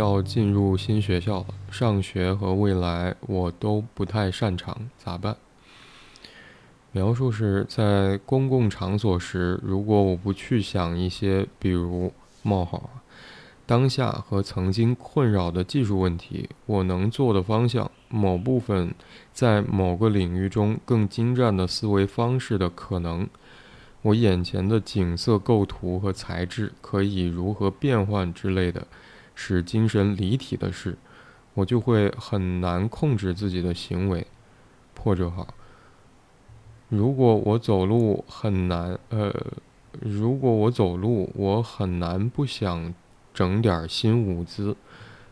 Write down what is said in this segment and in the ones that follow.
要进入新学校了，上学和未来我都不太擅长，咋办？描述是在公共场所时，如果我不去想一些，比如冒号，当下和曾经困扰的技术问题，我能做的方向，某部分在某个领域中更精湛的思维方式的可能，我眼前的景色构图和材质可以如何变换之类的，使精神离体的事，我就会很难控制自己的行为。破折号。如果我走路很难，呃，如果我走路，我很难不想整点新舞姿。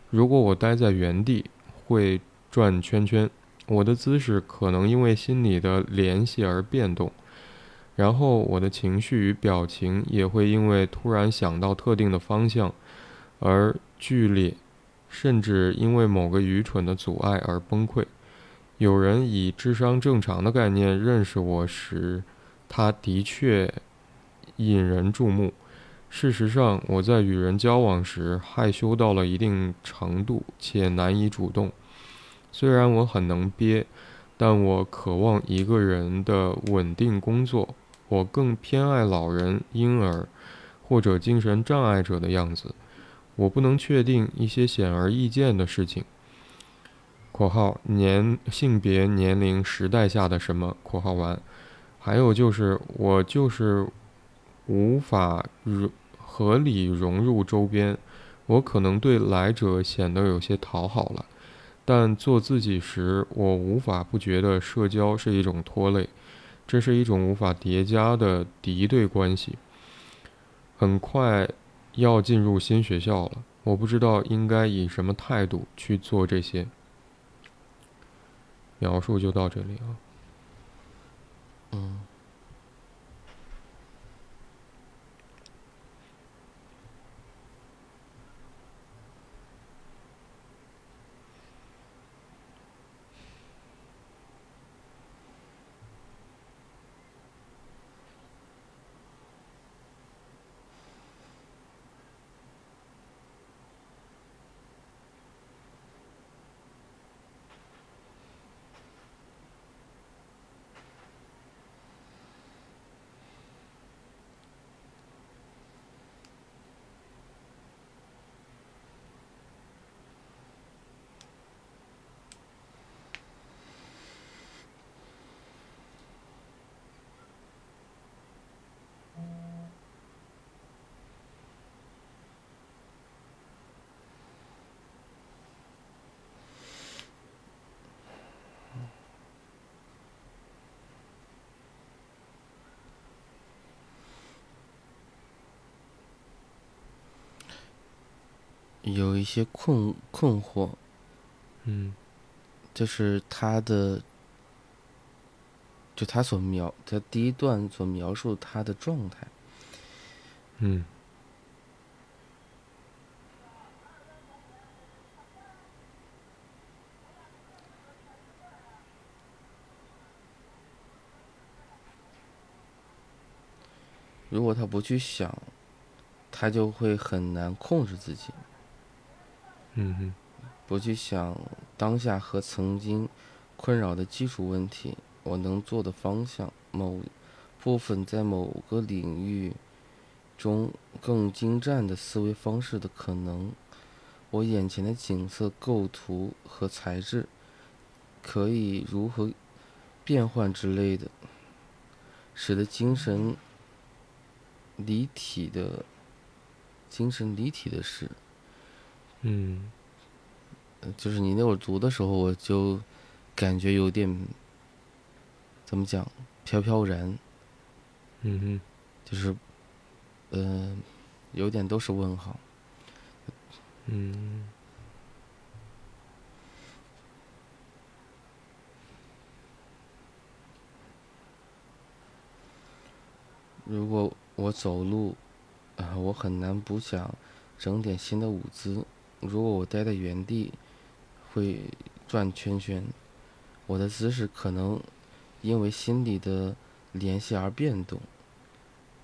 如果我待在原地，会转圈圈。我的姿势可能因为心理的联系而变动，然后我的情绪与表情也会因为突然想到特定的方向而剧烈，甚至因为某个愚蠢的阻碍而崩溃。有人以智商正常的概念认识我时，他的确引人注目。事实上，我在与人交往时害羞到了一定程度，且难以主动。虽然我很能憋，但我渴望一个人的稳定工作。我更偏爱老人、婴儿或者精神障碍者的样子。我不能确定一些显而易见的事情。括号年性别年龄时代下的什么？括号完，还有就是我就是无法融合理融入周边，我可能对来者显得有些讨好了，但做自己时，我无法不觉得社交是一种拖累，这是一种无法叠加的敌对关系。很快要进入新学校了，我不知道应该以什么态度去做这些。描述就到这里啊。嗯。有一些困困惑，嗯，就是他的，就他所描，他第一段所描述他的状态，嗯，如果他不去想，他就会很难控制自己。嗯哼，不去想当下和曾经困扰的基础问题，我能做的方向，某部分在某个领域中更精湛的思维方式的可能，我眼前的景色构图和材质可以如何变换之类的，使得精神离体的精神离体的事。嗯，就是你那会儿读的时候，我就感觉有点怎么讲，飘飘然。嗯哼，就是，嗯，有点都是问号。嗯，如果我走路，啊，我很难不想整点新的舞姿。如果我待在原地，会转圈圈，我的姿势可能因为心理的联系而变动。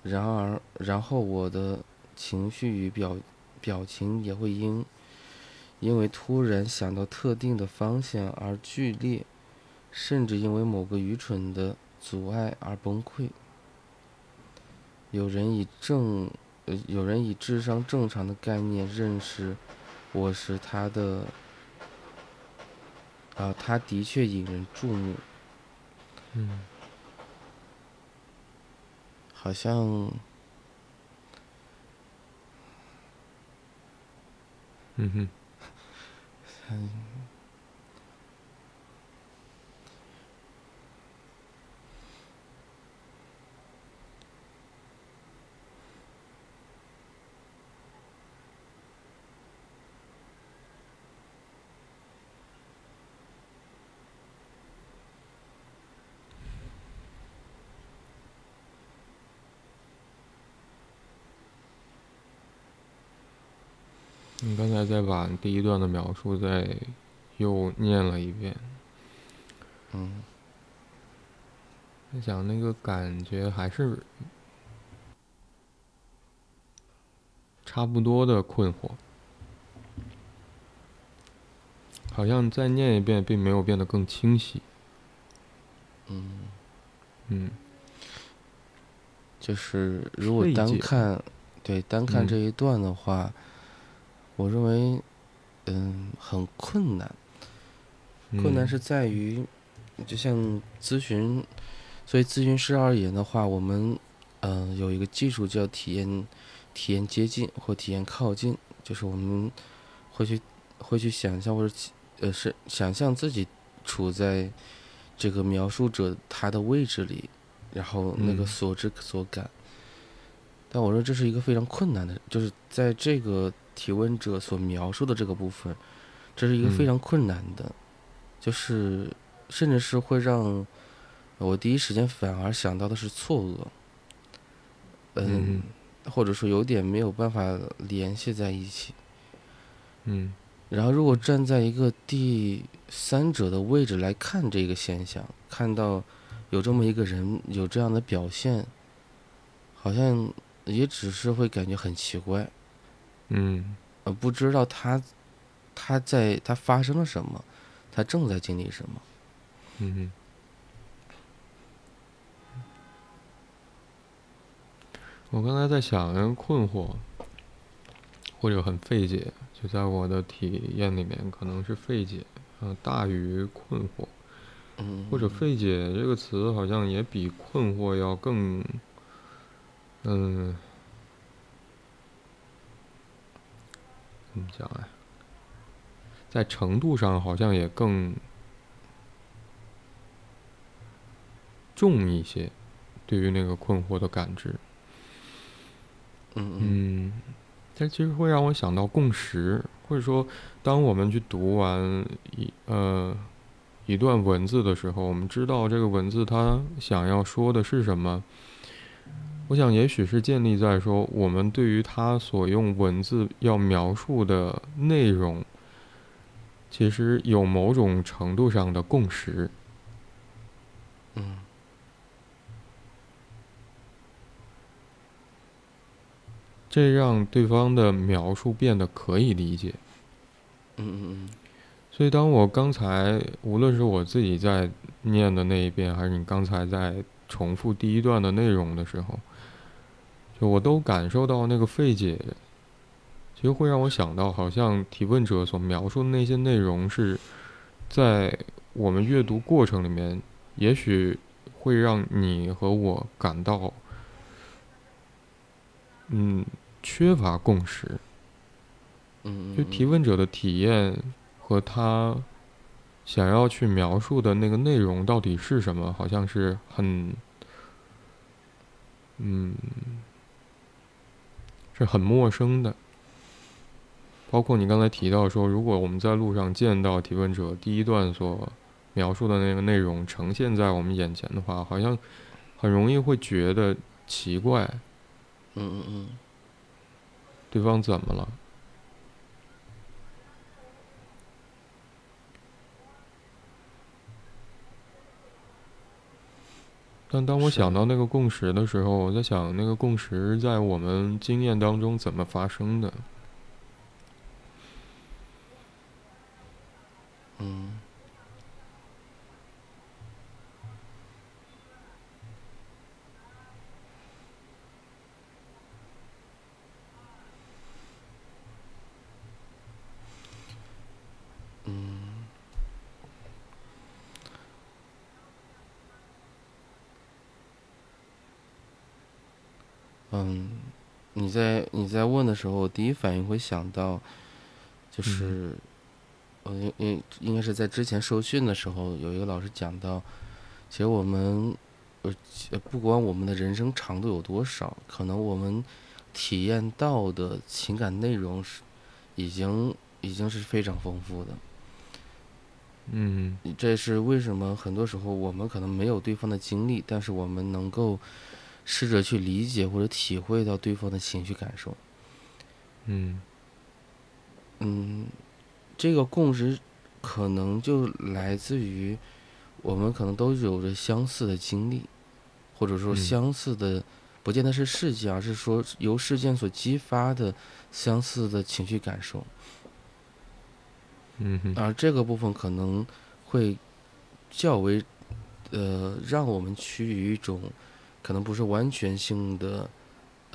然而，然后我的情绪与表表情也会因因为突然想到特定的方向而剧烈，甚至因为某个愚蠢的阻碍而崩溃。有人以正，呃，有人以智商正常的概念认识我是，他的，啊，他的确引人注目。嗯，好像，嗯哼，你刚才再把第一段的描述再又念了一遍，嗯，我想那个感觉还是差不多的困惑，好像再念一遍并没有变得更清晰。嗯，嗯，就是如果单看，对单看这一段的话。我认为，嗯，很困难。困难是在于，就像咨询，所以咨询师而言的话，我们，嗯，有一个技术叫体验、体验接近或体验靠近，就是我们会去会去想象或者呃是想象自己处在这个描述者他的位置里，然后那个所知所感。但我说这是一个非常困难的，就是在这个。提问者所描述的这个部分，这是一个非常困难的，就是甚至是会让我第一时间反而想到的是错愕，嗯，或者说有点没有办法联系在一起，嗯，然后如果站在一个第三者的位置来看这个现象，看到有这么一个人有这样的表现，好像也只是会感觉很奇怪。嗯，呃，不知道他，他在他发生了什么，他正在经历什么。嗯哼。我刚才在想，困惑，或者很费解，就在我的体验里面，可能是费解，呃，大于困惑。嗯。或者费解这个词，好像也比困惑要更，嗯。怎么讲啊？在程度上好像也更重一些，对于那个困惑的感知。嗯嗯。但其实会让我想到共识，或者说，当我们去读完一呃一段文字的时候，我们知道这个文字它想要说的是什么。我想，也许是建立在说，我们对于他所用文字要描述的内容，其实有某种程度上的共识。嗯。这让对方的描述变得可以理解。嗯嗯嗯。所以，当我刚才无论是我自己在念的那一遍，还是你刚才在重复第一段的内容的时候，就我都感受到那个费解，其实会让我想到，好像提问者所描述的那些内容是，在我们阅读过程里面，也许会让你和我感到，嗯，缺乏共识。嗯就提问者的体验和他想要去描述的那个内容到底是什么，好像是很，嗯。是很陌生的，包括你刚才提到说，如果我们在路上见到提问者第一段所描述的那个内容呈现在我们眼前的话，好像很容易会觉得奇怪。嗯嗯嗯。对方怎么了？但当我想到那个共识的时候，我在想那个共识在我们经验当中怎么发生的？嗯，你在你在问的时候，我第一反应会想到，就是，呃，应应应该是在之前受训的时候，有一个老师讲到，其实我们，呃，呃不管我们的人生长度有多少，可能我们体验到的情感内容是，已经已经是非常丰富的。嗯这是为什么很多时候我们可能没有对方的经历，但是我们能够试着去理解或者体会到对方的情绪感受。嗯嗯，这个共识可能就来自于我们可能都有着相似的经历，或者说嗯相似的，不见得是事件，而是说由事件所激发的相似的情绪感受。嗯哼而这个部分可能会较为，呃，让我们趋于一种可能不是完全性的，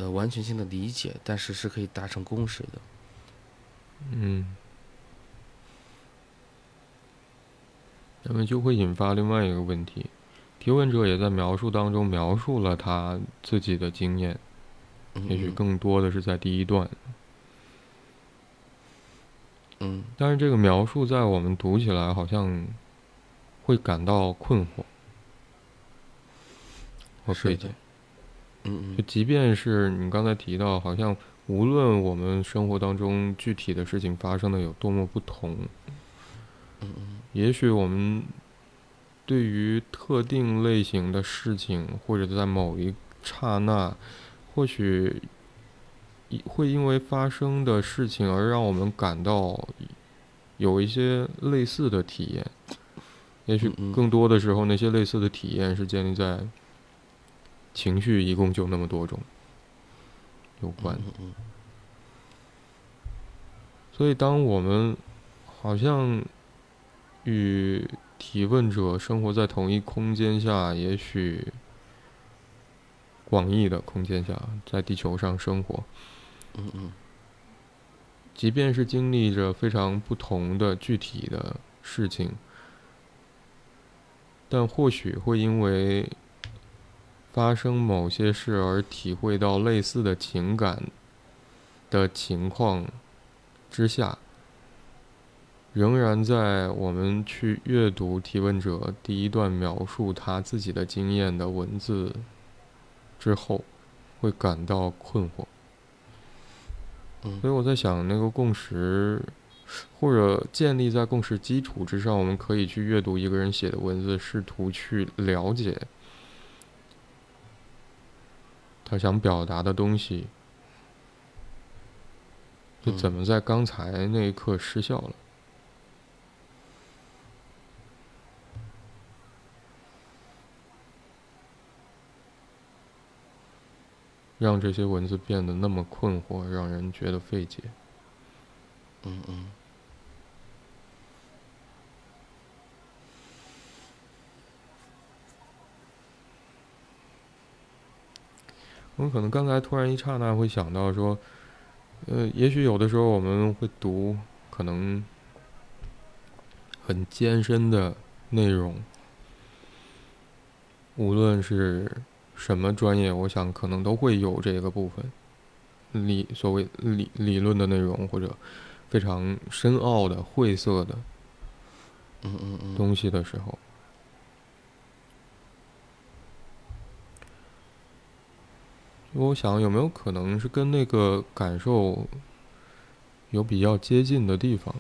呃，完全性的理解，但是是可以达成共识的。嗯，那么就会引发另外一个问题，提问者也在描述当中描述了他自己的经验，嗯也许嗯。更多的是在第一段，嗯。但是这个描述在我们读起来好像会感到困惑。和是的费解。嗯嗯。就即便是你刚才提到，好像无论我们生活当中具体的事情发生的有多么不同，嗯嗯。也许我们对于特定类型的事情，或者在某一刹那，或许会因为发生的事情而让我们感到有一些类似的体验。也许更多的时候，那些类似的体验是建立在情绪一共就那么多种有关。所以，当我们好像与提问者生活在同一空间下，也许广义的空间下，在地球上生活，嗯嗯即便是经历着非常不同的具体的事情，但或许会因为发生某些事而体会到类似的情感的情况之下，仍然在我们去阅读提问者第一段描述他自己的经验的文字之后，会感到困惑。嗯所以我在想，那个共识，或者建立在共识基础之上，我们可以去阅读一个人写的文字，试图去了解他想表达的东西，就嗯怎么在刚才那一刻失效了。让这些文字变得那么困惑，让人觉得费解。嗯嗯我们可能刚才突然一刹那会想到说，呃，也许有的时候我们会读可能很艰深的内容，无论是什么专业，我想可能都会有这个部分理所谓理理论的内容，或者非常深奥的晦涩的嗯嗯嗯。东西的时候，因为我想有没有可能是跟那个感受有比较接近的地方？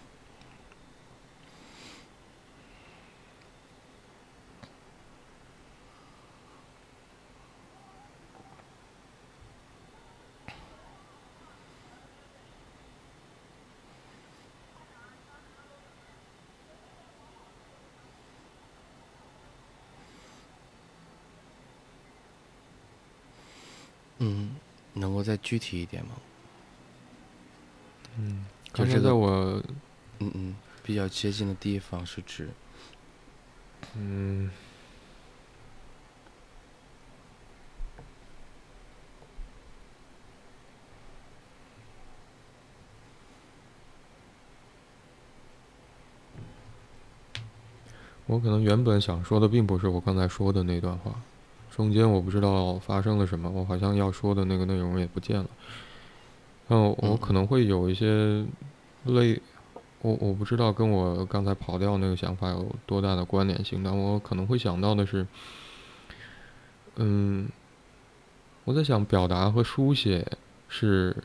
嗯，能够再具体一点吗？嗯，就刚才在这个我嗯嗯，比较接近的地方是指，嗯，我可能原本想说的并不是我刚才说的那段话，中间我不知道发生了什么，我好像要说的那个内容也不见了。嗯我可能会有一些类，我我不知道跟我刚才跑掉那个想法有多大的关联性，但我可能会想到的是，嗯，我在想表达和书写是，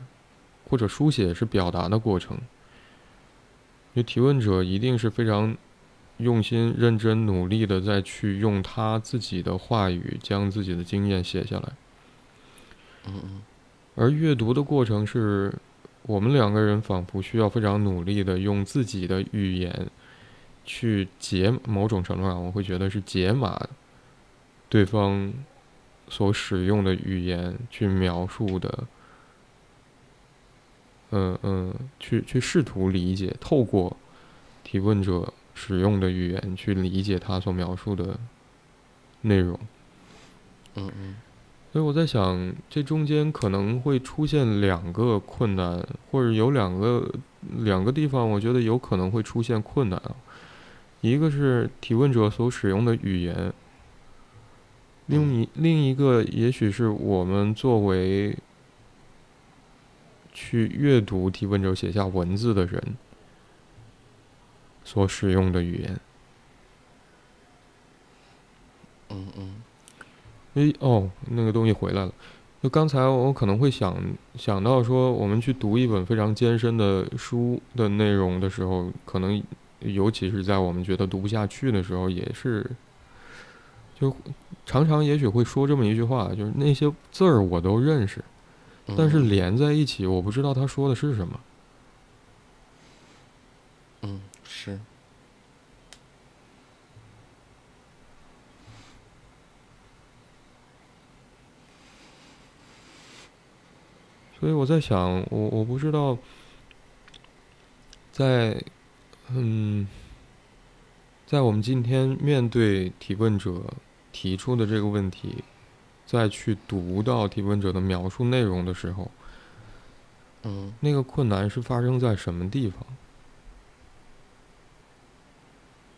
或者书写是表达的过程。因为提问者一定是非常用心、认真、努力的，再去用他自己的话语将自己的经验写下来。嗯。而阅读的过程是，我们两个人仿佛需要非常努力的用自己的语言去解某种程度上，我会觉得是解码对方所使用的语言去描述的。嗯嗯，去去试图理解，透过提问者使用的语言去理解他所描述的内容。嗯嗯。所以我在想，这中间可能会出现两个困难，或者有两个两个地方，我觉得有可能会出现困难啊。一个是提问者所使用的语言，另一另一个也许是我们作为。去阅读提问者写下文字的人所使用的语言。嗯嗯。诶哦，那个东西回来了。就刚才我可能会想想到说，我们去读一本非常艰深的书的内容的时候，可能尤其是在我们觉得读不下去的时候，也是就常常也许会说这么一句话，就是那些字儿我都认识。但是连在一起，我不知道他说的是什么。嗯，是。所以我在想，我我不知道，在嗯，在我们今天面对提问者提出的这个问题。再去读到提问者的描述内容的时候，嗯，那个困难是发生在什么地方？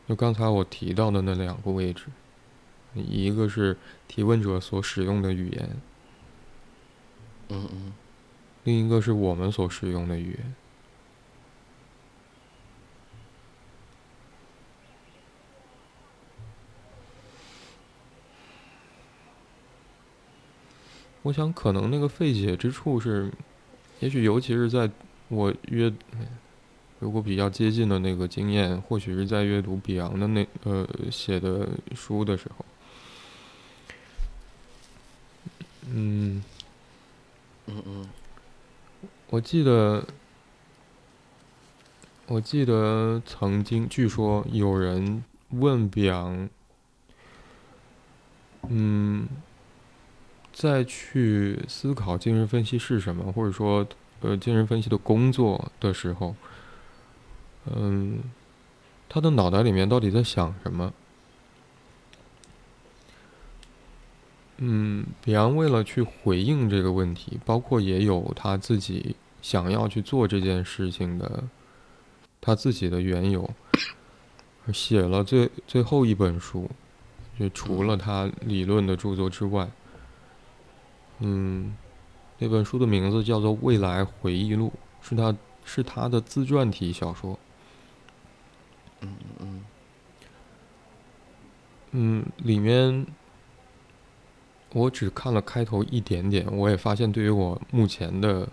就刚才我提到的那两个位置，一个是提问者所使用的语言，嗯嗯，另一个是我们所使用的语言。我想，可能那个费解之处是，也许尤其是在我阅，如果比较接近的那个经验，或许是在阅读比昂的那呃写的书的时候，嗯，嗯嗯，我记得，我记得曾经，据说有人问比昂，嗯。再去思考精神分析是什么，或者说，呃，精神分析的工作的时候，嗯，他的脑袋里面到底在想什么？嗯，比昂为了去回应这个问题，包括也有他自己想要去做这件事情的他自己的缘由，写了最最后一本书，就除了他理论的著作之外。嗯，那本书的名字叫做《未来回忆录》，是他是他的自传体小说。嗯嗯嗯，里面我只看了开头一点点，我也发现对于我目前的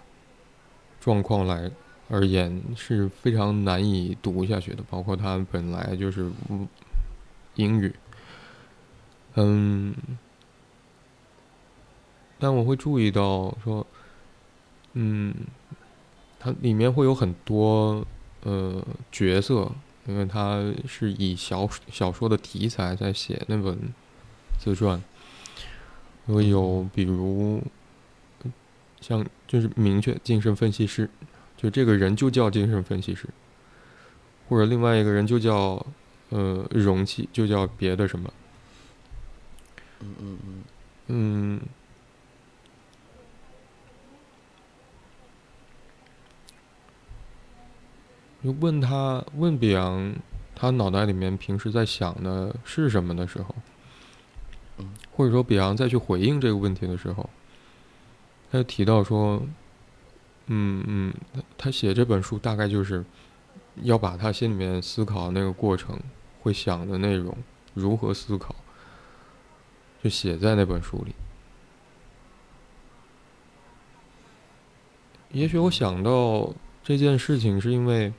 状况来而言是非常难以读下去的，包括它本来就是英语。嗯。但我会注意到说，嗯，它里面会有很多呃角色，因为它是以小小说的题材在写那本自传，会有比如像就是明确精神分析师，就这个人就叫精神分析师，或者另外一个人就叫呃容器，就叫别的什么，嗯嗯嗯，嗯。就问他问比昂，他脑袋里面平时在想的是什么的时候，或者说比昂再去回应这个问题的时候，他就提到说，嗯嗯，他写这本书大概就是要把他心里面思考那个过程、会想的内容、如何思考，就写在那本书里。也许我想到这件事情，是因为，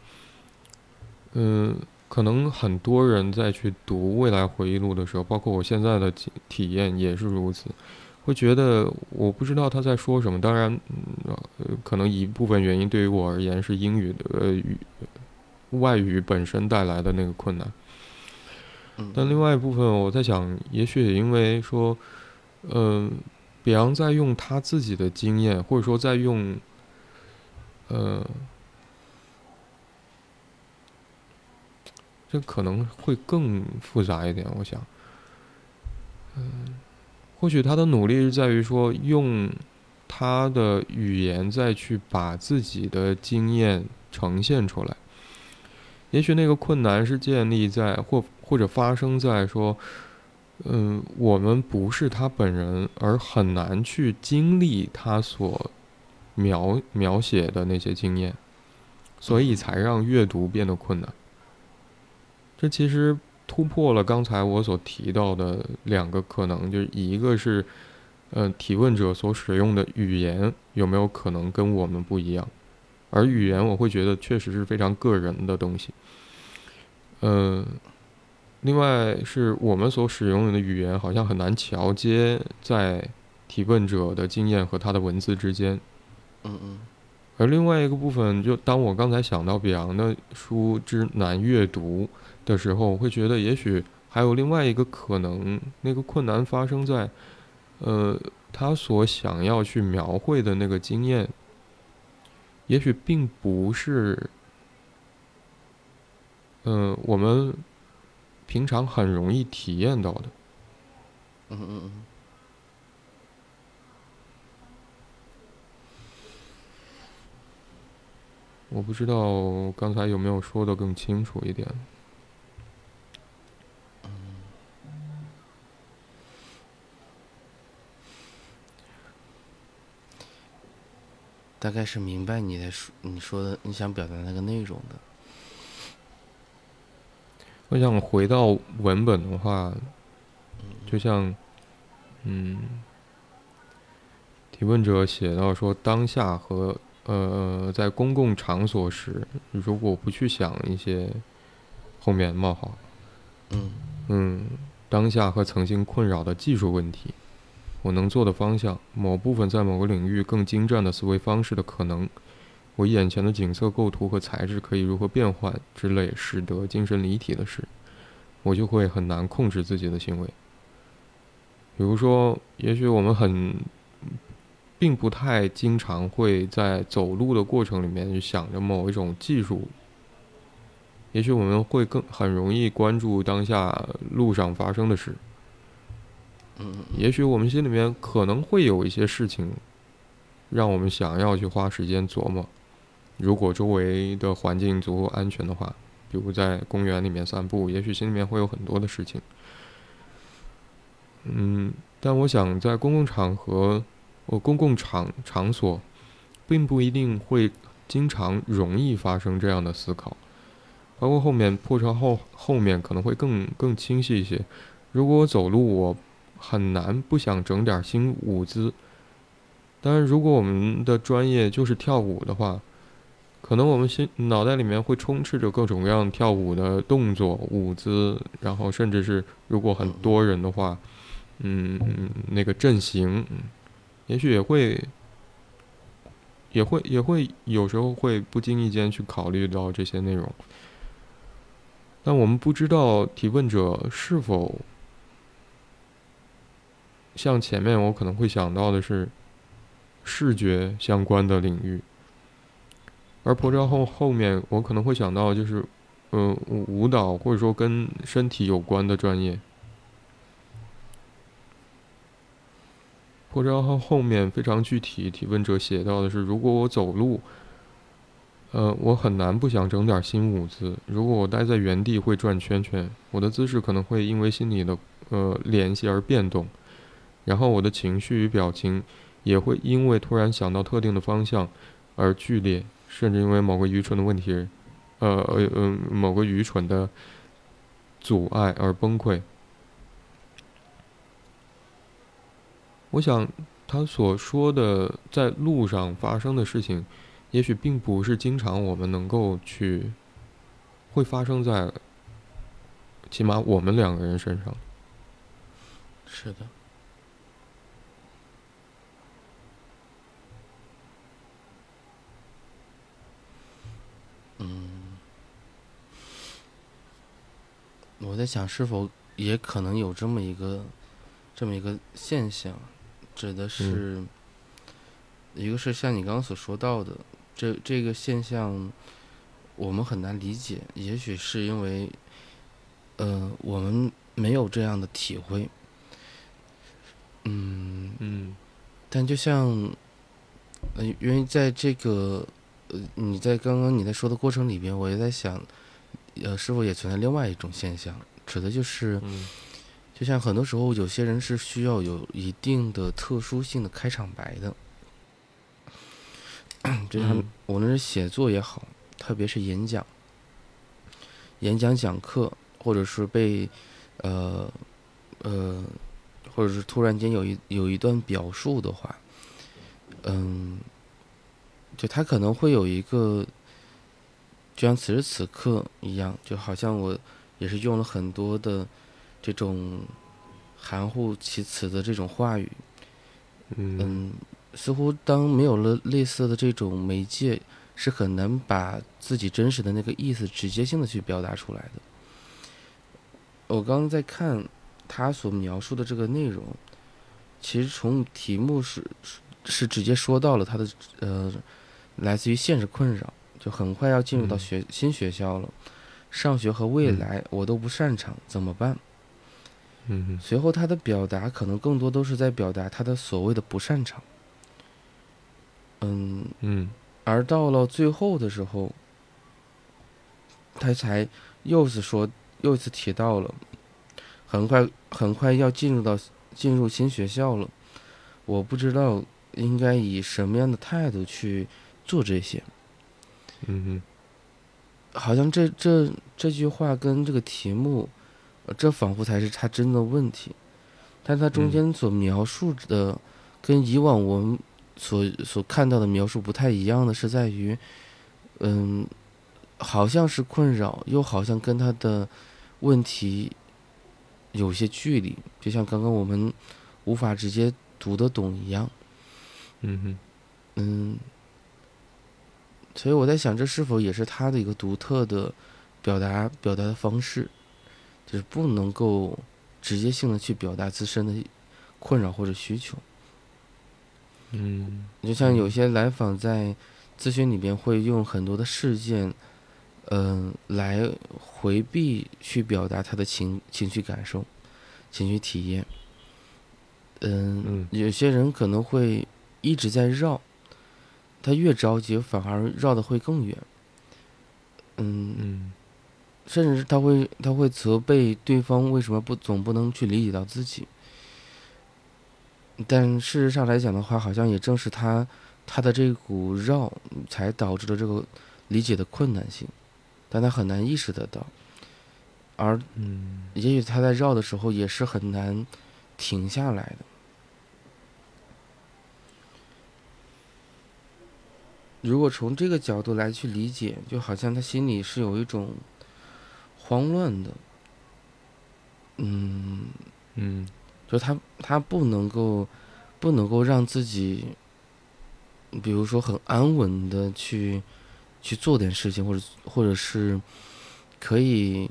嗯。可能很多人在去读《未来回忆录》的时候，包括我现在的体体验也是如此，会觉得我不知道他在说什么。当然，呃，可能一部分原因对于我而言是英语的呃语外语本身带来的那个困难。但另外一部分，我在想，也许也因为说，嗯，比昂在用他自己的经验，或者说在用，呃。这可能会更复杂一点，我想，嗯，或许他的努力是在于说，用他的语言再去把自己的经验呈现出来。也许那个困难是建立在或或者发生在说，嗯，我们不是他本人，而很难去经历他所描描写的那些经验，所以才让阅读变得困难。这其实突破了刚才我所提到的两个可能，就是一个是，呃，提问者所使用的语言有没有可能跟我们不一样，而语言我会觉得确实是非常个人的东西。嗯，另外是我们所使用的语言好像很难桥接在提问者的经验和他的文字之间。嗯嗯。而另外一个部分，就当我刚才想到比昂的书之难阅读。的时候，我会觉得也许还有另外一个可能，那个困难发生在，呃，他所想要去描绘的那个经验，也许并不是，嗯，我们平常很容易体验到的。嗯嗯嗯。我不知道刚才有没有说的更清楚一点。大概是明白你的说你说的你想表达那个内容的。我想回到文本的话，就像，嗯，提问者写到说，当下和呃在公共场所时，如果不去想一些后面冒号，嗯嗯，当下和曾经困扰的技术问题。我能做的方向，某部分在某个领域更精湛的思维方式的可能，我眼前的景色构图和材质可以如何变换之类，使得精神离体的事，我就会很难控制自己的行为。比如说，也许我们很，并不太经常会在走路的过程里面想着某一种技术，也许我们会更很容易关注当下路上发生的事。也许我们心里面可能会有一些事情，让我们想要去花时间琢磨。如果周围的环境足够安全的话，比如在公园里面散步，也许心里面会有很多的事情。嗯，但我想在公共场合或公共场场所，并不一定会经常容易发生这样的思考。包括后面破窗后后面可能会更更清晰一些。如果我走路，我。很难不想整点新舞姿。当然，如果我们的专业就是跳舞的话，可能我们心脑袋里面会充斥着各种各样跳舞的动作、舞姿，然后甚至是如果很多人的话，嗯，那个阵型，也许也会，也会也会有时候会不经意间去考虑到这些内容。但我们不知道提问者是否。像前面我可能会想到的是视觉相关的领域，而破招后后面我可能会想到就是，嗯，舞蹈或者说跟身体有关的专业。破招后后面非常具体，提问者写到的是：如果我走路，呃，我很难不想整点新舞姿；如果我待在原地会转圈圈，我的姿势可能会因为心理的呃联系而变动。然后我的情绪与表情也会因为突然想到特定的方向而剧烈，甚至因为某个愚蠢的问题，呃呃呃某个愚蠢的阻碍而崩溃。我想他所说的在路上发生的事情，也许并不是经常我们能够去会发生在起码我们两个人身上。是的。嗯，我在想，是否也可能有这么一个这么一个现象，指的是，一个是像你刚刚所说到的，这这个现象，我们很难理解，也许是因为，呃，我们没有这样的体会。嗯嗯，但就像，呃，因为在这个，呃，你在刚刚你在说的过程里边，我也在想，呃，是否也存在另外一种现象，指的就是，就像很多时候有些人是需要有一定的特殊性的开场白的，就像无论是写作也好，特别是演讲、演讲讲课，或者是被，呃，呃。或者是突然间有一有一段表述的话，嗯，就他可能会有一个，就像此时此刻一样，就好像我也是用了很多的这种含糊其辞的这种话语，嗯，似乎当没有了类似的这种媒介，是很难把自己真实的那个意思直接性的去表达出来的。我刚刚在看。他所描述的这个内容，其实从题目是是是直接说到了他的呃，来自于现实困扰，就很快要进入到学新学校了，上学和未来我都不擅长，怎么办？嗯随后他的表达可能更多都是在表达他的所谓的不擅长。嗯嗯，而到了最后的时候，他才又是说又一次提到了。很快，很快要进入到进入新学校了，我不知道应该以什么样的态度去做这些。嗯哼，好像这这这句话跟这个题目，这仿佛才是他真的问题。但他中间所描述的，跟以往我们所所看到的描述不太一样的是在于，嗯，好像是困扰，又好像跟他的问题。有些距离，就像刚刚我们无法直接读得懂一样。嗯哼，嗯，所以我在想，这是否也是他的一个独特的表达表达的方式，就是不能够直接性的去表达自身的困扰或者需求。嗯，就像有些来访在咨询里边会用很多的事件。嗯，来回避去表达他的情情绪感受、情绪体验。嗯，有些人可能会一直在绕，他越着急，反而绕的会更远。嗯，甚至他会他会责备对方为什么不总不能去理解到自己。但事实上来讲的话，好像也正是他他的这股绕，才导致了这个理解的困难性。但他很难意识得到，而嗯也许他在绕的时候也是很难停下来的。如果从这个角度来去理解，就好像他心里是有一种慌乱的，嗯嗯，就他他不能够不能够让自己，比如说很安稳的去。去做点事情，或者或者是可以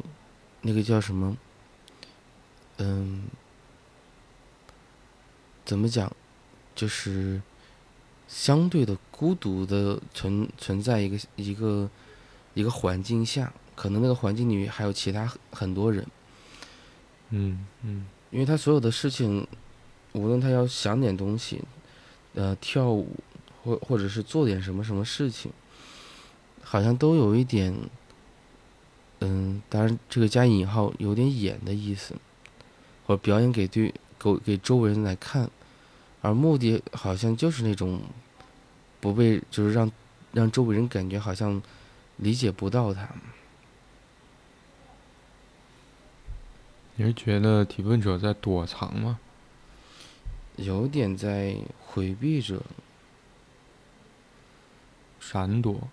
那个叫什么？嗯，怎么讲？就是相对的孤独的存存在一个一个一个环境下，可能那个环境里还有其他很多人。嗯嗯，因为他所有的事情，无论他要想点东西，呃，跳舞或或者是做点什么什么事情。好像都有一点，嗯，当然这个加引号有点演的意思，或者表演给对给给周围人来看，而目的好像就是那种不被，就是让让周围人感觉好像理解不到他。你是觉得提问者在躲藏吗？有点在回避着，闪躲。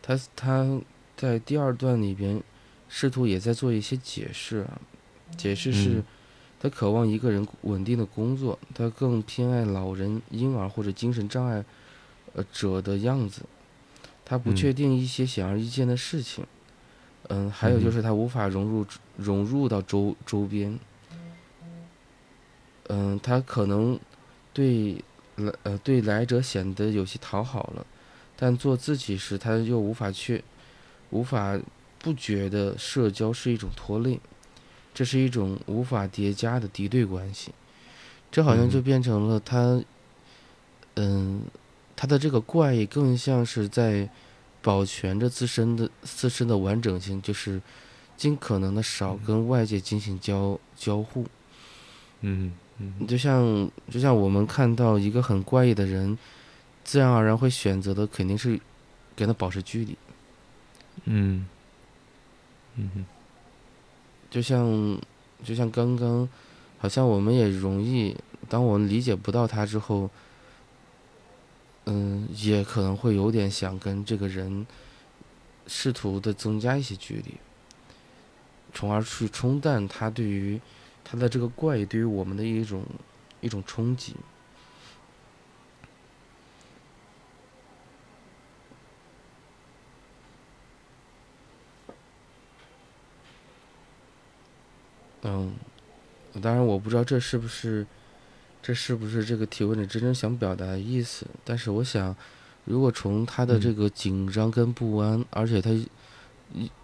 他他在第二段里边，试图也在做一些解释啊，解释是，他渴望一个人稳定的工作，他更偏爱老人、婴儿或者精神障碍呃者的样子，他不确定一些显而易见的事情。嗯，还有就是他无法融入融入到周周边。嗯，他可能对来呃对来者显得有些讨好了，但做自己时他又无法去无法不觉得社交是一种拖累，这是一种无法叠加的敌对关系。这好像就变成了他，嗯，他的这个怪异更像是在。保全着自身的自身的完整性，就是尽可能的少跟外界进行交交互。嗯嗯，就像就像我们看到一个很怪异的人，自然而然会选择的肯定是跟他保持距离。嗯嗯就像就像刚刚，好像我们也容易，当我们理解不到他之后。嗯，也可能会有点想跟这个人试图的增加一些距离，从而去冲淡他对于他的这个怪对于我们的一种一种冲击。嗯，当然我不知道这是不是。这是不是这个提问者真正想表达的意思？但是我想，如果从他的这个紧张跟不安，而且他，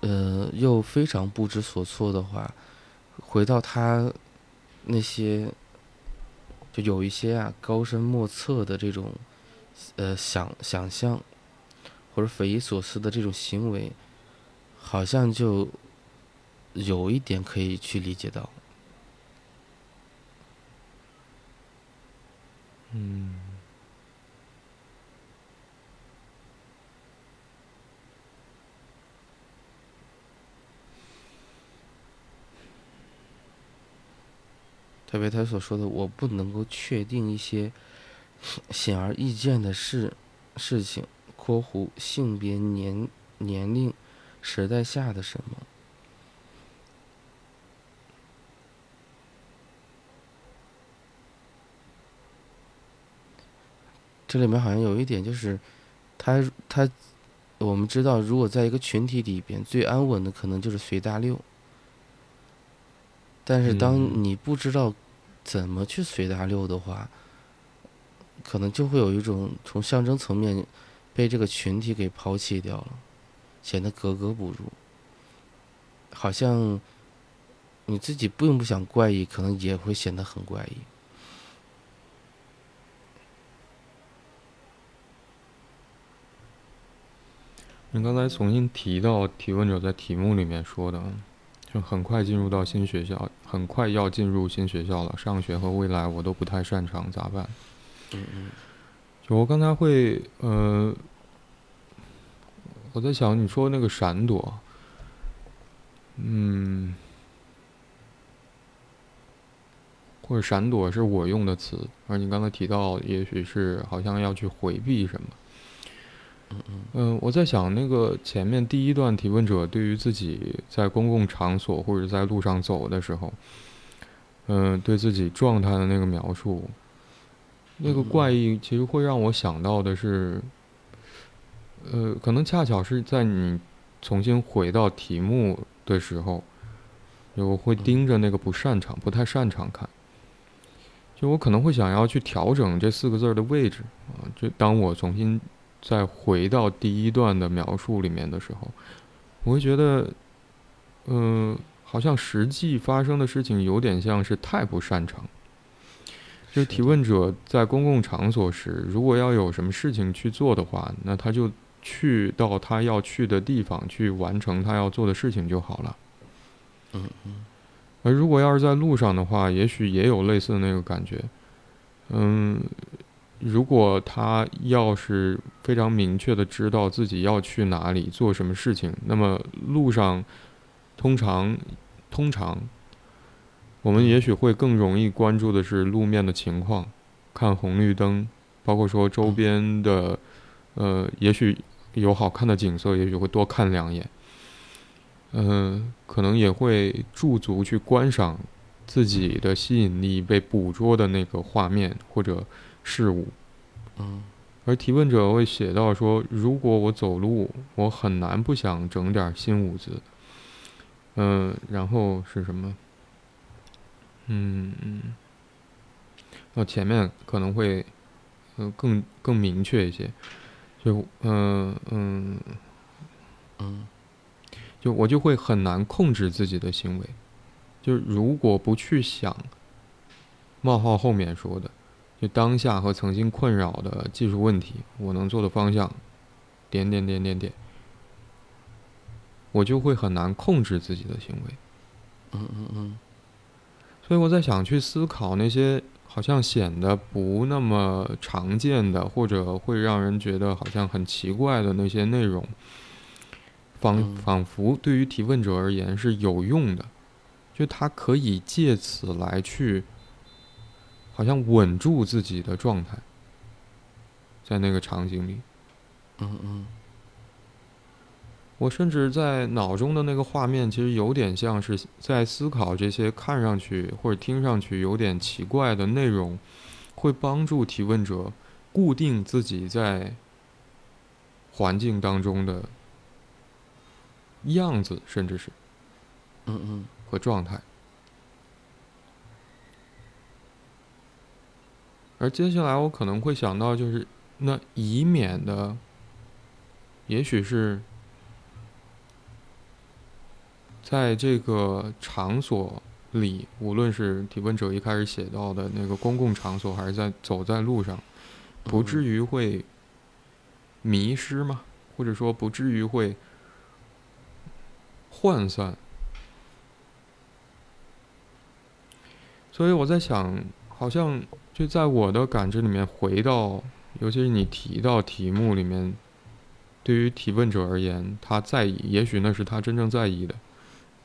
呃，又非常不知所措的话，回到他那些，就有一些啊高深莫测的这种，呃想想象，或者匪夷所思的这种行为，好像就有一点可以去理解到。嗯，特别他所说的，我不能够确定一些 显而易见的事事情（括弧性别、年年龄、时代下的什么）。这里面好像有一点，就是他他，我们知道，如果在一个群体里边，最安稳的可能就是随大溜。但是当你不知道怎么去随大溜的话，可能就会有一种从象征层面被这个群体给抛弃掉了，显得格格不入。好像你自己并不想怪异，可能也会显得很怪异。你刚才重新提到提问者在题目里面说的，就很快进入到新学校，很快要进入新学校了。上学和未来我都不太擅长，咋办？嗯嗯。就我刚才会呃，我在想你说那个闪躲，嗯，或者闪躲是我用的词，而你刚才提到，也许是好像要去回避什么。嗯嗯嗯，我在想那个前面第一段提问者对于自己在公共场所或者在路上走的时候，嗯，对自己状态的那个描述，那个怪异其实会让我想到的是，呃，可能恰巧是在你重新回到题目的时候，我会盯着那个不擅长、不太擅长看，就我可能会想要去调整这四个字的位置啊，就当我重新。再回到第一段的描述里面的时候，我会觉得，嗯，好像实际发生的事情有点像是太不擅长。就提问者在公共场所时，如果要有什么事情去做的话，那他就去到他要去的地方去完成他要做的事情就好了。嗯嗯。而如果要是在路上的话，也许也有类似的那个感觉。嗯，如果他要是非常明确的知道自己要去哪里做什么事情，那么路上通常通常我们也许会更容易关注的是路面的情况，看红绿灯，包括说周边的，呃，也许有好看的景色，也许会多看两眼。嗯，可能也会驻足去观赏自己的吸引力被捕捉的那个画面或者事物。嗯，而提问者会写到说：“如果我走路，我很难不想整点新舞子。”嗯，然后是什么？嗯嗯，那前面可能会嗯更更明确一些，就嗯嗯嗯。就我就会很难控制自己的行为，就如果不去想冒号后面说的，就当下和曾经困扰的技术问题，我能做的方向，点点点点点，我就会很难控制自己的行为。嗯嗯嗯。所以我在想去思考那些好像显得不那么常见的，或者会让人觉得好像很奇怪的那些内容。仿仿佛对于提问者而言是有用的，就他可以借此来去，好像稳住自己的状态，在那个场景里。嗯嗯。我甚至在脑中的那个画面，其实有点像是在思考这些看上去或者听上去有点奇怪的内容，会帮助提问者固定自己在环境当中的。样子，甚至是，嗯嗯，和状态。而接下来我可能会想到，就是那以免的，也许是，在这个场所里，无论是提问者一开始写到的那个公共场所，还是在走在路上，不至于会迷失吗？或者说，不至于会？涣散，所以我在想，好像就在我的感知里面，回到，尤其是你提到题目里面，对于提问者而言，他在意，也许那是他真正在意的，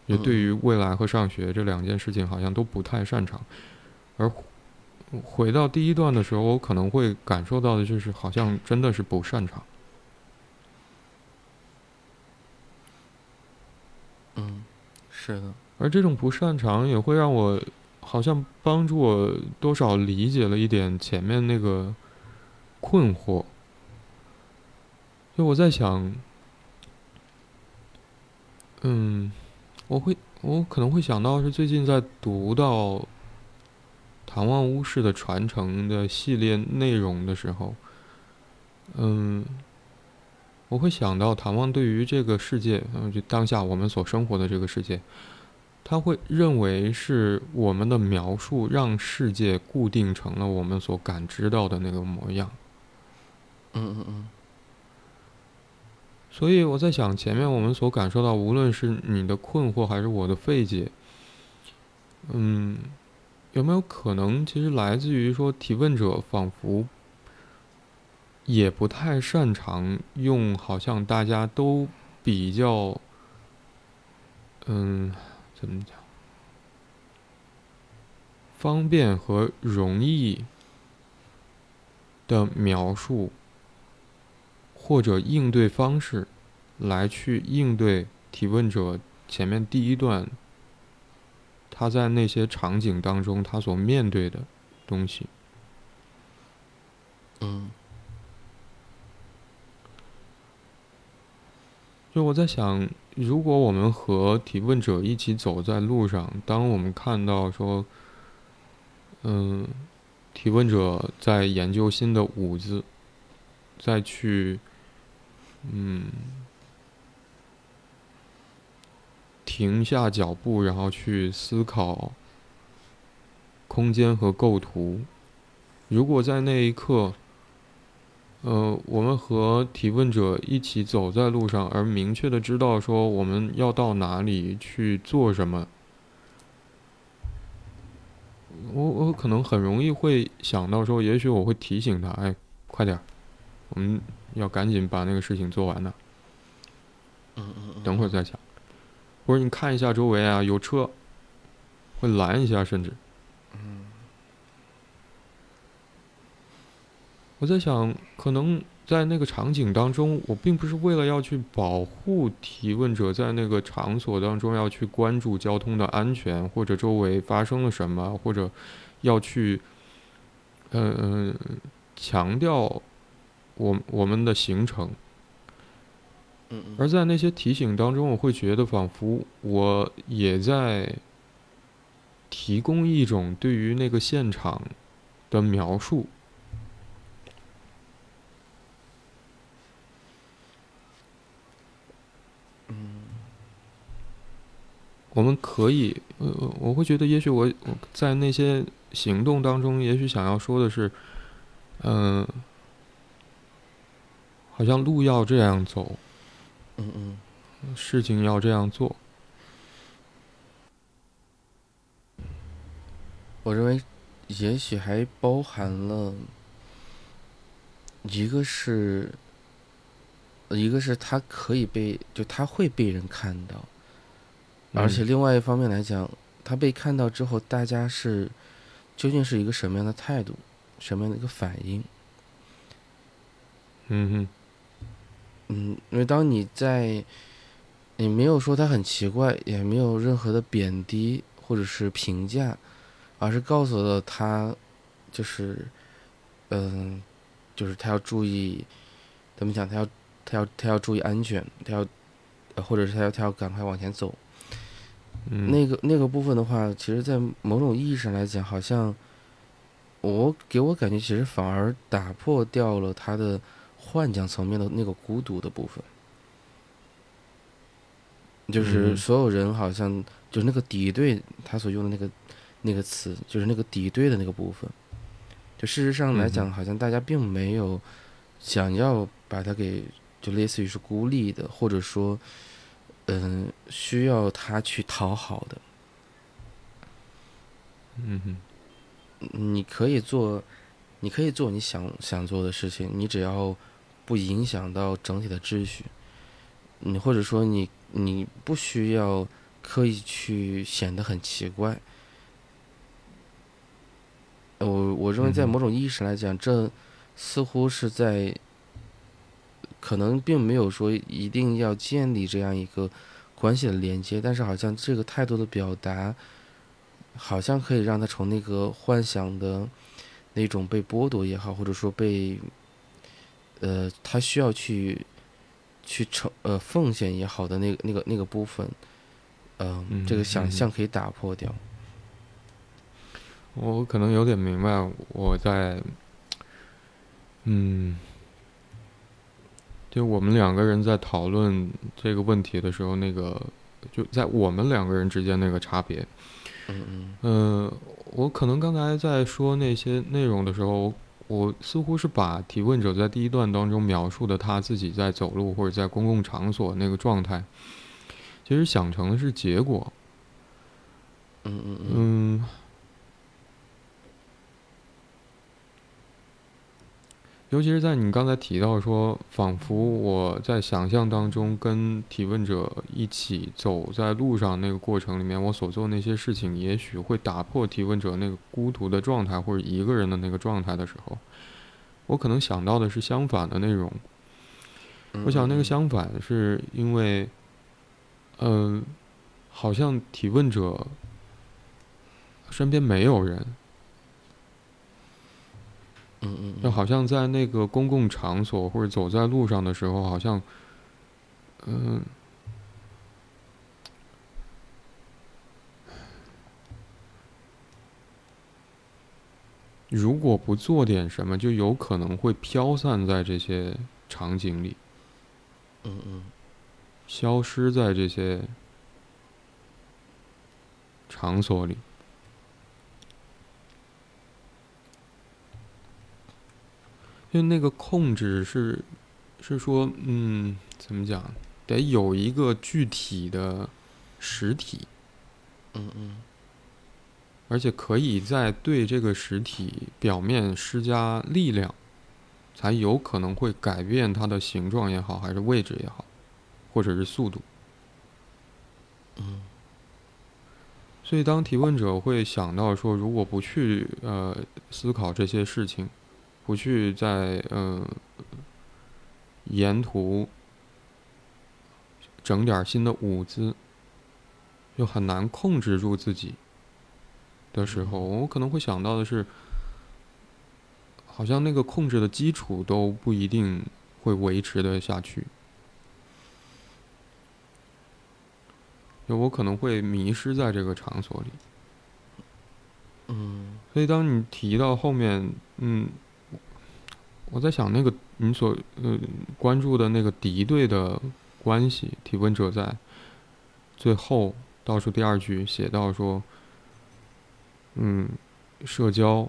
也对于未来和上学这两件事情，好像都不太擅长。而回到第一段的时候，我可能会感受到的就是，好像真的是不擅长。嗯是的，而这种不擅长也会让我，好像帮助我多少理解了一点前面那个困惑。就我在想，嗯，我会，我可能会想到是最近在读到唐望乌氏的传承的系列内容的时候，嗯。我会想到，唐望对于这个世界，嗯，就当下我们所生活的这个世界，他会认为是我们的描述让世界固定成了我们所感知到的那个模样。嗯嗯嗯。所以我在想，前面我们所感受到，无论是你的困惑还是我的费解，嗯，有没有可能，其实来自于说提问者仿佛。也不太擅长用，好像大家都比较，嗯，怎么讲，方便和容易的描述，或者应对方式，来去应对提问者前面第一段他在那些场景当中他所面对的东西，嗯。就我在想，如果我们和提问者一起走在路上，当我们看到说，嗯，提问者在研究新的舞姿，再去，嗯，停下脚步，然后去思考空间和构图，如果在那一刻。呃，我们和提问者一起走在路上，而明确的知道说我们要到哪里去做什么。我我可能很容易会想到说，也许我会提醒他，哎，快点儿，我们要赶紧把那个事情做完呢。嗯嗯嗯，等会儿再讲，或者你看一下周围啊，有车，会拦一下，甚至。我在想，可能在那个场景当中，我并不是为了要去保护提问者在那个场所当中要去关注交通的安全，或者周围发生了什么，或者要去，嗯、嗯强调我我们的行程。而在那些提醒当中，我会觉得仿佛我也在提供一种对于那个现场的描述。我们可以，呃，我会觉得，也许我我在那些行动当中，也许想要说的是，嗯、好像路要这样走，嗯嗯事情要这样做。我认为也许还包含了，一个是，一个是他可以被，就他会被人看到，而且嗯另外一方面来讲，他被看到之后，大家是究竟是一个什么样的态度，什么样的一个反应？嗯哼，嗯，因为当你在，你没有说他很奇怪，也没有任何的贬低或者是评价，而是告诉了他，就是，嗯、就是他要注意，怎么讲？他要他要他要注意安全，他要，呃或者是他要他要赶快往前走。嗯，那个那个部分的话，其实，在某种意义上来讲，好像我给我感觉，其实反而打破掉了他的幻想层面的那个孤独的部分。就是嗯所有人好像就是那个敌对，他所用的那个那个词，就是那个敌对的那个部分。就事实上来讲，嗯好像大家并没有想要把他给，就类似于是孤立的，或者说，嗯、需要他去讨好的。嗯哼，你可以做，你可以做你想想做的事情，你只要不影响到整体的秩序，你或者说你你不需要刻意去显得很奇怪。呃我我认为在某种意义上来讲，这似乎是在可能并没有说一定要建立这样一个关系的连接，但是好像这个态度的表达。好像可以让他从那个幻想的那种被剥夺也好，或者说被，呃，他需要去去成呃奉献也好的那个那个那个部分，呃、嗯这个想嗯象可以打破掉。我可能有点明白我在，嗯，就我们两个人在讨论这个问题的时候，那个就在我们两个人之间那个差别。嗯嗯嗯，我可能刚才在说那些内容的时候，我似乎是把提问者在第一段当中描述的他自己在走路或者在公共场所那个状态，其实想成的是结果。嗯嗯嗯嗯，尤其是在你刚才提到说，仿佛我在想象当中跟提问者一起走在路上那个过程里面，我所做那些事情，也许会打破提问者那个孤独的状态或者一个人的那个状态的时候，我可能想到的是相反的内容。嗯，我想那个嗯相反是因为，嗯、好像提问者身边没有人，嗯嗯就嗯好像在那个公共场所或者走在路上的时候，好像，嗯、如果不做点什么，就有可能会飘散在这些场景里，嗯嗯。消失在这些场所里。因为那个控制是，是说，嗯，怎么讲，得有一个具体的实体，嗯嗯而且可以在对这个实体表面施加力量，才有可能会改变它的形状也好，还是位置也好，或者是速度。嗯所以，当提问者会想到说，如果不去呃思考这些事情，不去在呃沿途整点儿新的舞姿，就很难控制住自己的时候，我可能会想到的是，好像那个控制的基础都不一定会维持的下去。就我可能会迷失在这个场所里，嗯所以当你提到后面，嗯，我在想那个你所呃关注的那个敌对的关系，提问者在最后倒数第二句写到说，嗯，社交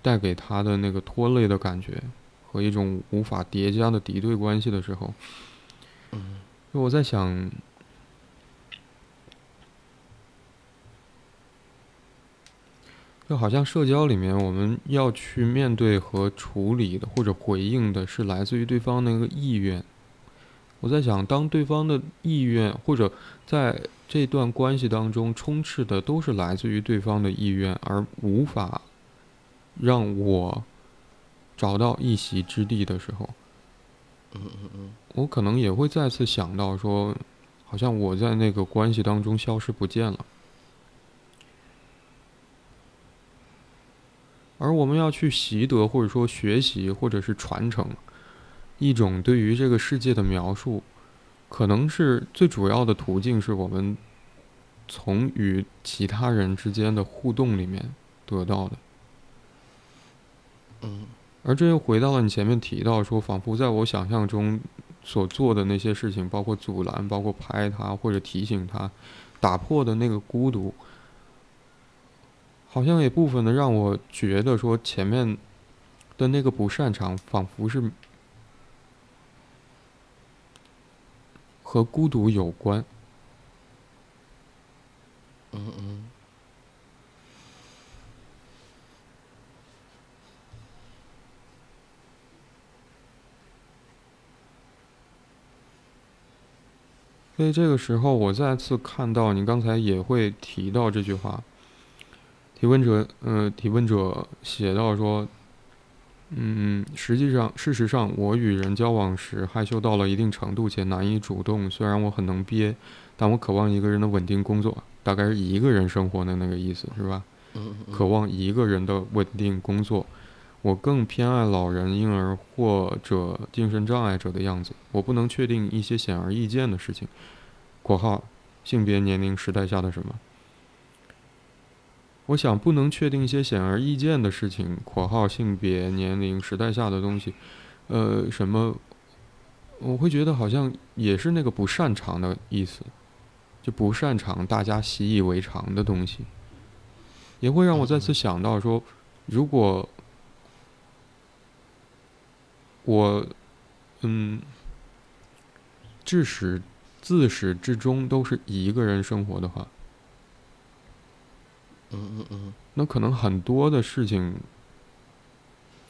带给他的那个拖累的感觉和一种无法叠加的敌对关系的时候，嗯。我在想，就好像社交里面，我们要去面对和处理的，或者回应的是来自于对方那个意愿。我在想，当对方的意愿，或者在这段关系当中充斥的都是来自于对方的意愿，而无法让我找到一席之地的时候，嗯嗯嗯我可能也会再次想到说，好像我在那个关系当中消失不见了。而我们要去习得，或者说学习，或者是传承一种对于这个世界的描述，可能是最主要的途径，是我们从与其他人之间的互动里面得到的。嗯而这又回到了你前面提到说，仿佛在我想象中所做的那些事情，包括阻拦，包括拍他或者提醒他，打破的那个孤独，好像也部分的让我觉得说前面的那个不擅长，仿佛是和孤独有关。嗯嗯所以这个时候，我再次看到你刚才也会提到这句话。提问者，呃，提问者写到说，嗯，实际上，事实上，我与人交往时害羞到了一定程度且难以主动。虽然我很能憋，但我渴望一个人的稳定工作，大概是一个人生活的那个意思，是吧？嗯嗯渴望一个人的稳定工作。我更偏爱老人、婴儿或者精神障碍者的样子。我不能确定一些显而易见的事情（括号性别、年龄、时代下的什么）。我想不能确定一些显而易见的事情（括号性别、年龄、时代下的东西）。呃，什么？我会觉得好像也是那个不擅长的意思，就不擅长大家习以为常的东西，也会让我再次想到说，如果我，嗯，至始自始至终都是一个人生活的话，嗯嗯嗯那可能很多的事情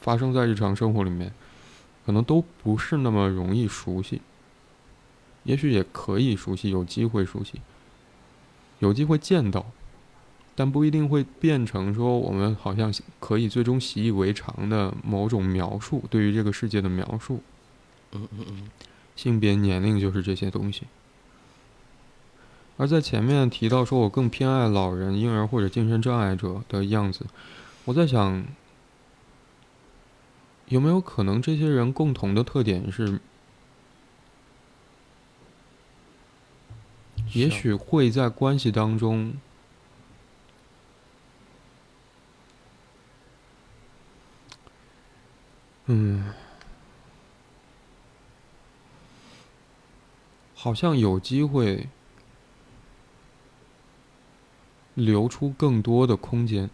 发生在日常生活里面，可能都不是那么容易熟悉。也许也可以熟悉，有机会熟悉，有机会见到，但不一定会变成说我们好像可以最终习以为常的某种描述，对于这个世界的描述。嗯嗯嗯性别、年龄就是这些东西。而在前面提到说，我更偏爱老人、婴儿或者精神障碍者的样子，我在想，有没有可能这些人共同的特点是，也许会在关系当中，嗯，好像有机会留出更多的空间。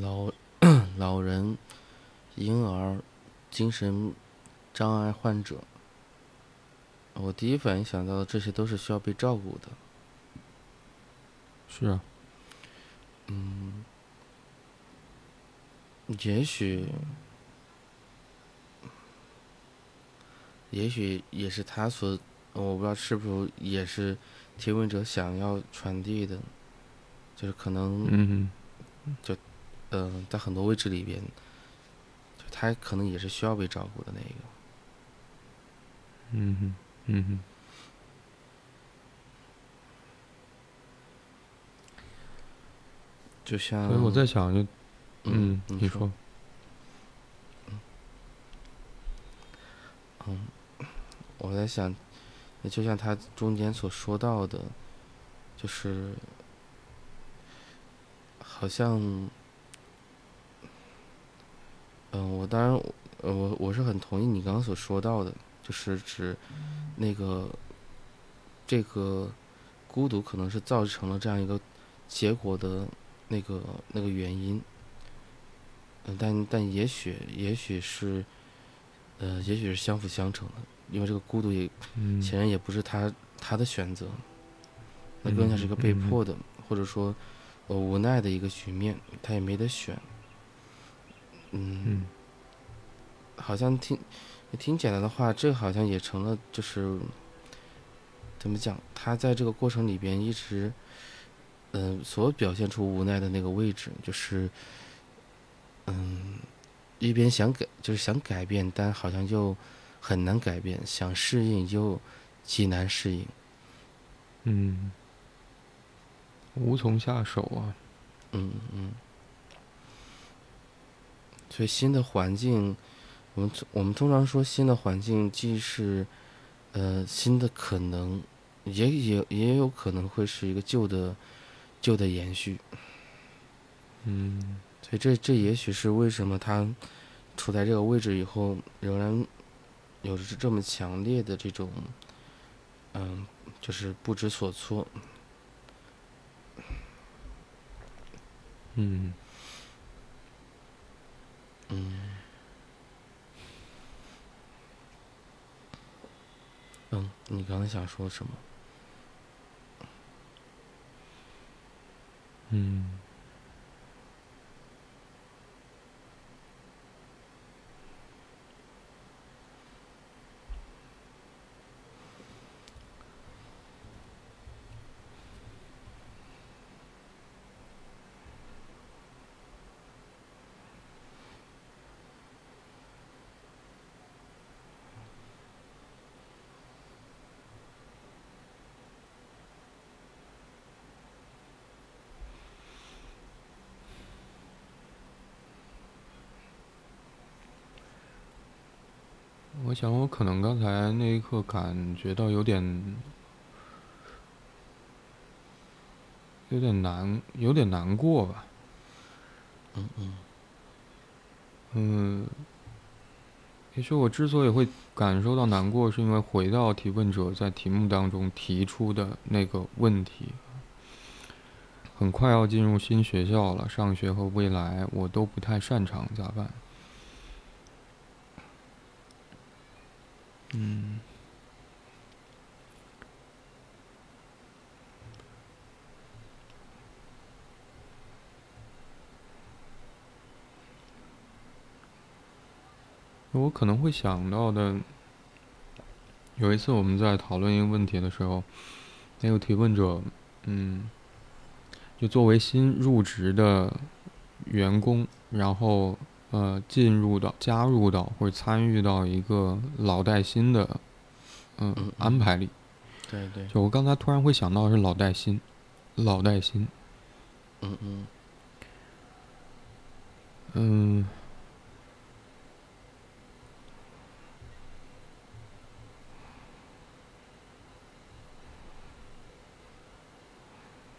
老 老人、婴儿、精神障碍患者，我第一反应想到的这些都是需要被照顾的。是啊，嗯，也许，也许也是他所，我不知道是不是也是提问者想要传递的，就是可能，嗯就嗯、在很多位置里边，就他可能也是需要被照顾的那个。嗯哼，嗯哼，就像，所以我在想就，嗯，你说，嗯，我在想，就像他中间所说到的，就是好像，嗯，我当然，我我是很同意你刚刚所说到的，就是指那个这个孤独可能是造成了这样一个结果的那个那个原因。嗯，但但也许也许是，呃，也许是相辅相成的，因为这个孤独也嗯，显然也不是他他的选择，那更像是一个被迫的，或者说呃无奈的一个局面，他也没得选。嗯，嗯。好像听听简单的话，这好像也成了就是怎么讲，他在这个过程里边一直，嗯、所表现出无奈的那个位置，就是嗯，一边想改，就是想改变，但好像又很难改变，想适应又极难适应。嗯，无从下手啊，嗯嗯。所以新的环境，我们我们通常说新的环境既是呃新的可能，也也也有可能会是一个旧的旧的延续。嗯所以这这也许是为什么他处在这个位置以后，仍然有着这么强烈的这种，嗯，就是不知所措。嗯，嗯，嗯，你刚才想说什么？嗯，我想我可能刚才那一刻感觉到有点，有点难，有点难过吧。嗯嗯嗯，也许我之所以会感受到难过，是因为回到提问者在题目当中提出的那个问题。很快要进入新学校了，上学和未来我都不太擅长，咋办？嗯，我可能会想到的，有一次我们在讨论一个问题的时候，那个提问者，嗯，就作为新入职的员工，然后呃进入到、加入到或者参与到一个老带新的嗯、安排里。对对，就我刚才突然会想到是老带新，老带新，嗯嗯嗯。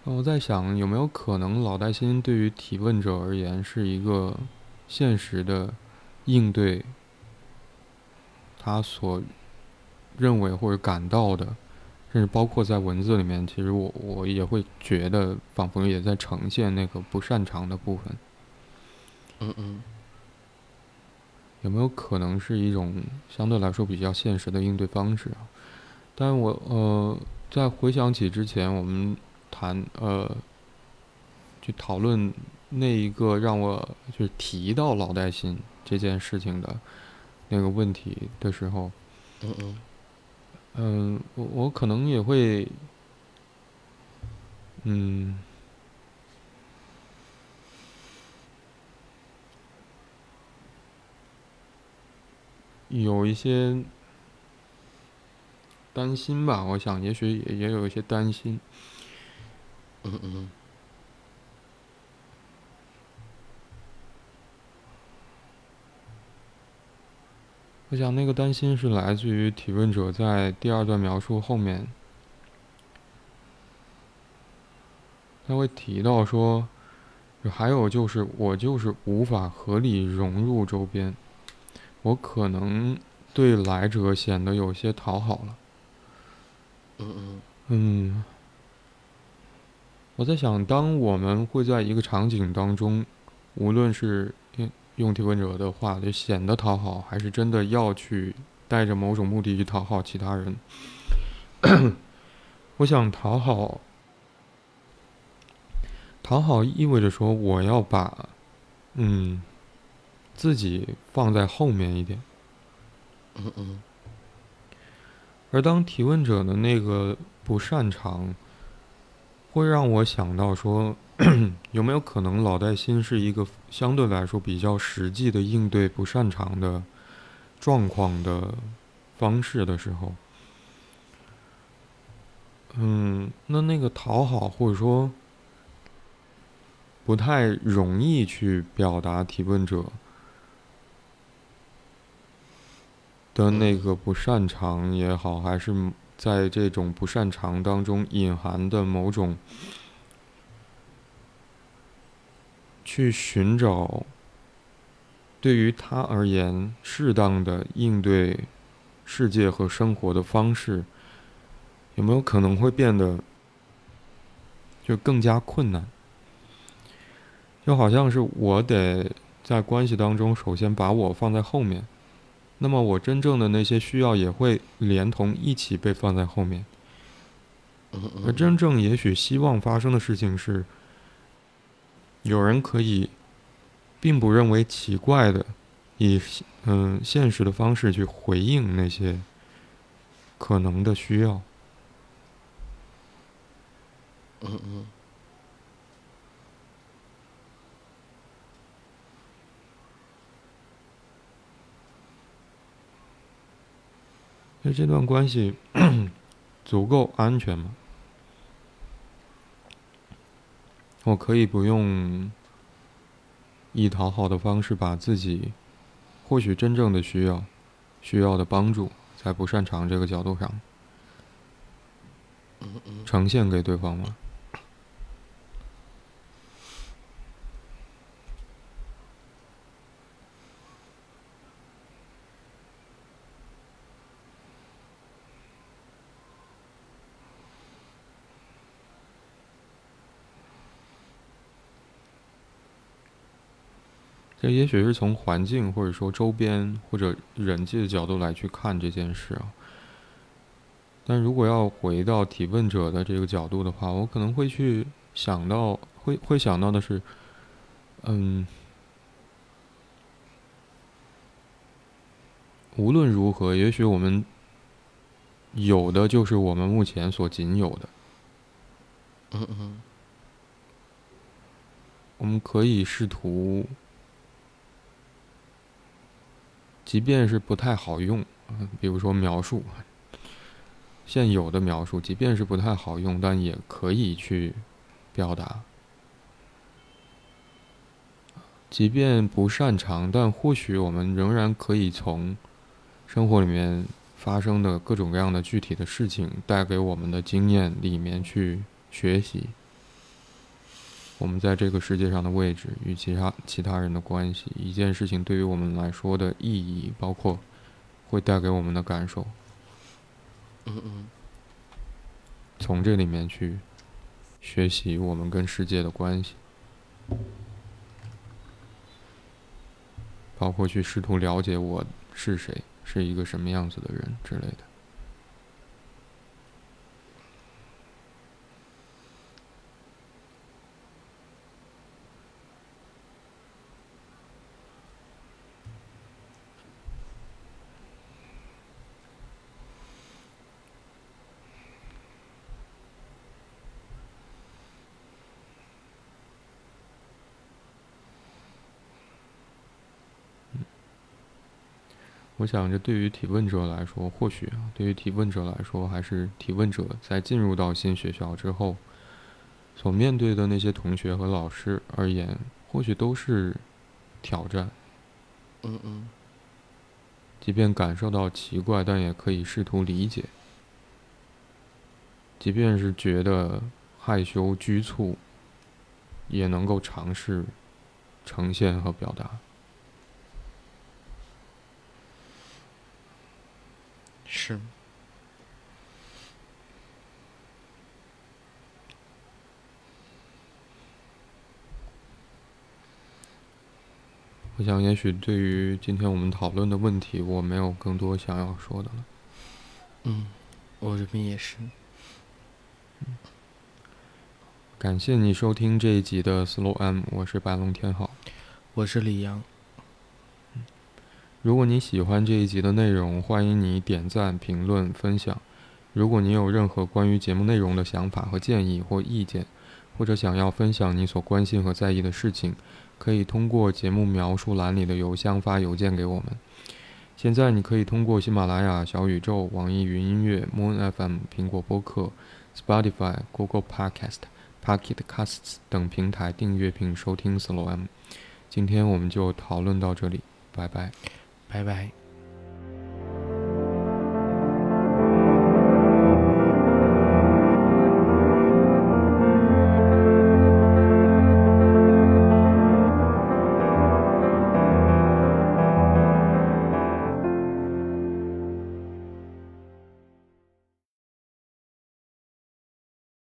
我在想，有没有可能老带新对于提问者而言是一个现实的应对他所认为或者感到的，甚至包括在文字里面，其实我我也会觉得仿佛也在呈现那个不擅长的部分。嗯嗯有没有可能是一种相对来说比较现实的应对方式啊？但我呃，在回想起之前我们谈呃，去讨论那一个让我就是提到老带新这件事情的那个问题的时候，嗯嗯嗯，我我可能也会，嗯，有一些担心吧。我想，也许也也有一些担心。嗯嗯我想，那个担心是来自于提问者在第二段描述后面，他会提到说，还有就是我就是无法合理融入周边，我可能对来者显得有些讨好了。嗯嗯嗯，我在想，当我们会在一个场景当中，无论是用用提问者的话，就显得讨好，还是真的要去带着某种目的去讨好其他人，我想讨好，讨好意味着说我要把，嗯，自己放在后面一点。嗯嗯而当提问者的那个不擅长，会让我想到说，有没有可能老带新是一个相对来说比较实际的应对不擅长的状况的方式的时候，嗯，那那个讨好或者说不太容易去表达提问者。的那个不擅长也好，还是在这种不擅长当中隐含的某种去寻找对于他而言适当的应对世界和生活的方式，有没有可能会变得就更加困难？就好像是我得在关系当中首先把我放在后面。那么我真正的那些需要也会连同一起被放在后面，而真正也许希望发生的事情是，有人可以，并不认为奇怪的，以嗯现实的方式去回应那些可能的需要。嗯嗯。那这段关系 足够安全吗？我可以不用以讨好的方式把自己或许真正的需要、需要的帮助，在不擅长这个角度上呈现给对方吗？这也许是从环境或者说周边或者人际的角度来去看这件事啊。但如果要回到提问者的这个角度的话，我可能会去想到，会会想到的是，嗯，无论如何，也许我们有的就是我们目前所仅有的。嗯嗯。我们可以试图。即便是不太好用，比如说描述，现有的描述，即便是不太好用，但也可以去表达。即便不擅长，但或许我们仍然可以从生活里面发生的各种各样的具体的事情带给我们的经验里面去学习。我们在这个世界上的位置与其他其他人的关系，一件事情对于我们来说的意义，包括会带给我们的感受，嗯嗯，从这里面去学习我们跟世界的关系，包括去试图了解我是谁，是一个什么样子的人之类的。我想这对于提问者来说，或许啊，对于提问者来说，还是提问者在进入到新学校之后，所面对的那些同学和老师而言，或许都是挑战。嗯嗯，即便感受到奇怪，但也可以试图理解。即便是觉得害羞拘促，也能够尝试呈现和表达。是。我想，也许对于今天我们讨论的问题，我没有更多想要说的了。嗯，我这边也是。感谢你收听这一集的 Slow M，我是白龙天浩，我是李阳。如果你喜欢这一集的内容，欢迎你点赞、评论、分享。如果你有任何关于节目内容的想法和建议或意见，或者想要分享你所关心和在意的事情，可以通过节目描述栏里的邮箱发邮件给我们。现在你可以通过喜马拉雅、小宇宙、网易云音乐、Moon FM、苹果播客、Spotify、Google Podcast、Pocket Casts 等平台订阅并收听 Slow M。今天我们就讨论到这里，拜拜。拜拜。